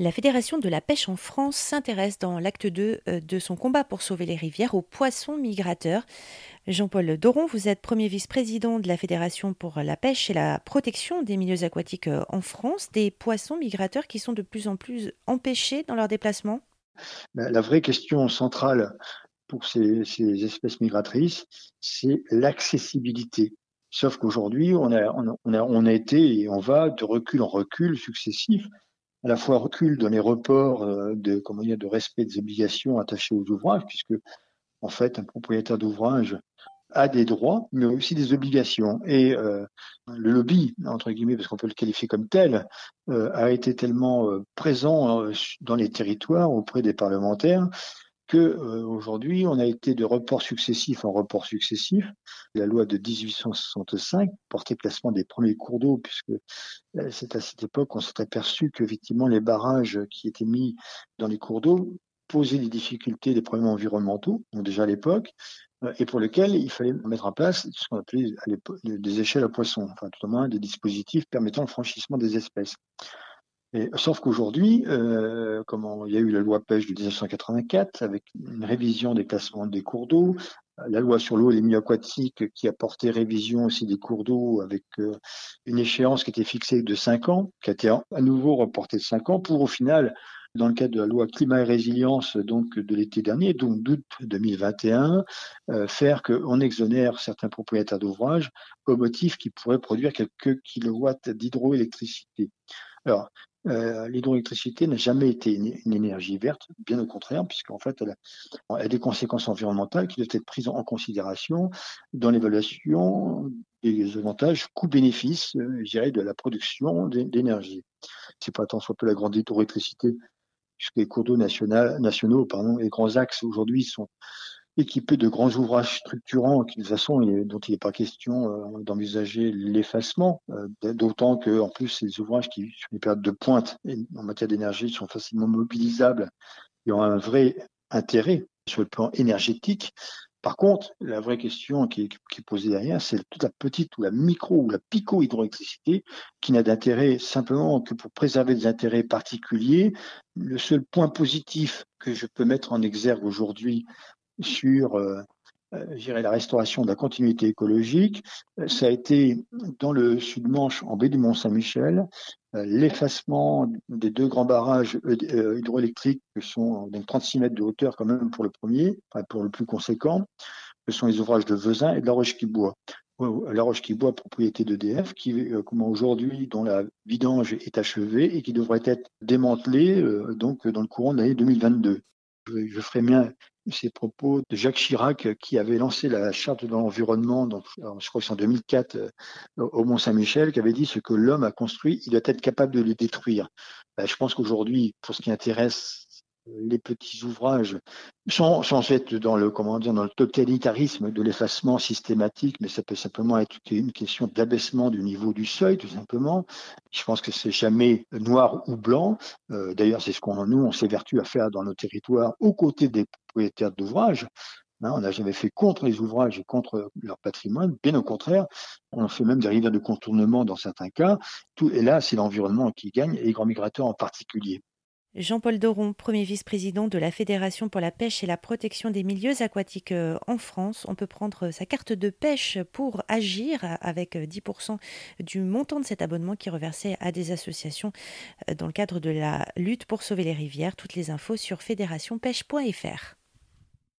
La Fédération de la pêche en France s'intéresse dans l'acte 2 euh, de son combat pour sauver les rivières aux poissons migrateurs. Jean-Paul Doron, vous êtes premier vice-président de la Fédération pour la pêche et la protection des milieux aquatiques euh, en France, des poissons migrateurs qui sont de plus en plus empêchés dans leur déplacement La vraie question centrale pour ces, espèces migratrices, c'est l'accessibilité. Sauf qu'aujourd'hui, on a été et on va de recul en recul successif à la fois recul dans les reports euh, de, comment dire, de respect des obligations attachées aux ouvrages, puisque en fait un propriétaire d'ouvrage a des droits, mais aussi des obligations. Et euh, le lobby, entre guillemets, parce qu'on peut le qualifier comme tel, euh, a été tellement présent dans les territoires auprès des parlementaires que euh, aujourd'hui on a été de report successifs en report successif. La loi de 1865 portait placement des premiers cours d'eau, puisque euh, c'est à cette époque qu'on s'est aperçu que effectivement les barrages qui étaient mis dans les cours d'eau posaient des difficultés, des problèmes environnementaux, déjà à l'époque, euh, et pour lesquels il fallait mettre en place ce qu'on appelait des échelles à poissons, enfin tout au moins des dispositifs permettant le franchissement des espèces. Et, sauf qu'aujourd'hui, euh, comment il y a eu la loi pêche de 1984 avec une révision des classements des cours d'eau, la loi sur l'eau et les milieux aquatiques qui a porté révision aussi des cours d'eau avec euh, une échéance qui était fixée de 5 ans, qui a été à nouveau reportée de 5 ans pour au final dans le cadre de la loi climat et résilience donc de l'été dernier, donc d'août 2021, euh, faire qu'on exonère certains propriétaires d'ouvrages au motif qu'ils pourraient produire quelques kilowatts d'hydroélectricité. Alors, euh, l'hydroélectricité n'a jamais été une, énergie verte, bien au contraire, puisqu'en fait, elle a, des conséquences environnementales qui doivent être prises en considération dans l'évaluation des avantages coût-bénéfice, euh, je dirais, de la production d'énergie. C'est pas tant soit peu la grande hydroélectricité, puisque les cours d'eau nationaux, pardon, les grands axes aujourd'hui sont équipé de grands ouvrages structurants qui, de toute dont il n'est pas question euh, d'envisager l'effacement, euh, d'autant que, en plus, ces ouvrages qui, sur les périodes de pointe en matière d'énergie, sont facilement mobilisables et ont un vrai intérêt sur le plan énergétique. Par contre, la vraie question qui est, posée derrière, c'est toute la petite ou la micro ou la pico-hydroélectricité qui n'a d'intérêt simplement que pour préserver des intérêts particuliers. Le seul point positif que je peux mettre en exergue aujourd'hui sur euh, euh la restauration de la continuité écologique, euh, ça a été dans le sud-Manche, en baie du Mont-Saint-Michel, l'effacement des deux grands barrages hydroélectriques qui sont donc 36 mètres de hauteur quand même pour le premier, pour le plus conséquent, ce sont les ouvrages de Vezin et de La Roche-qui-Bois. La Roche-qui-Bois, propriété d'EDF, qui, comment aujourd'hui, dont la vidange est achevée et qui devrait être démantelée donc dans le courant de l'année 2022. Je, ferai bien ces propos de Jacques Chirac qui avait lancé la charte de l'environnement, je crois que c'est en 2004 euh, au Mont Saint-Michel, qui avait dit ce que l'homme a construit, il doit être capable de le détruire. Ben, je pense qu'aujourd'hui, pour ce qui intéresse les petits ouvrages sans, sans être dans le comment dire dans le totalitarisme de l'effacement systématique, mais ça peut simplement être une question d'abaissement du niveau du seuil, tout simplement. Je pense que c'est jamais noir ou blanc. Euh, d'ailleurs, c'est ce qu'on nous on s'évertue à faire dans nos territoires aux côtés des propriétaires d'ouvrages. Hein, on n'a jamais fait contre les ouvrages et contre leur patrimoine. Bien au contraire, on fait même des rivières de contournement dans certains cas. Tout, et là, c'est l'environnement qui gagne et les grands migrateurs en particulier. Jean-Paul Doron, premier vice-président de la Fédération pour la pêche et la protection des milieux aquatiques euh, en France. On peut prendre sa carte de pêche pour agir avec 10% du montant de cet abonnement qui est reversé à des associations euh, dans le cadre de la lutte pour sauver les rivières. Toutes les infos sur fédérationpêche.fr.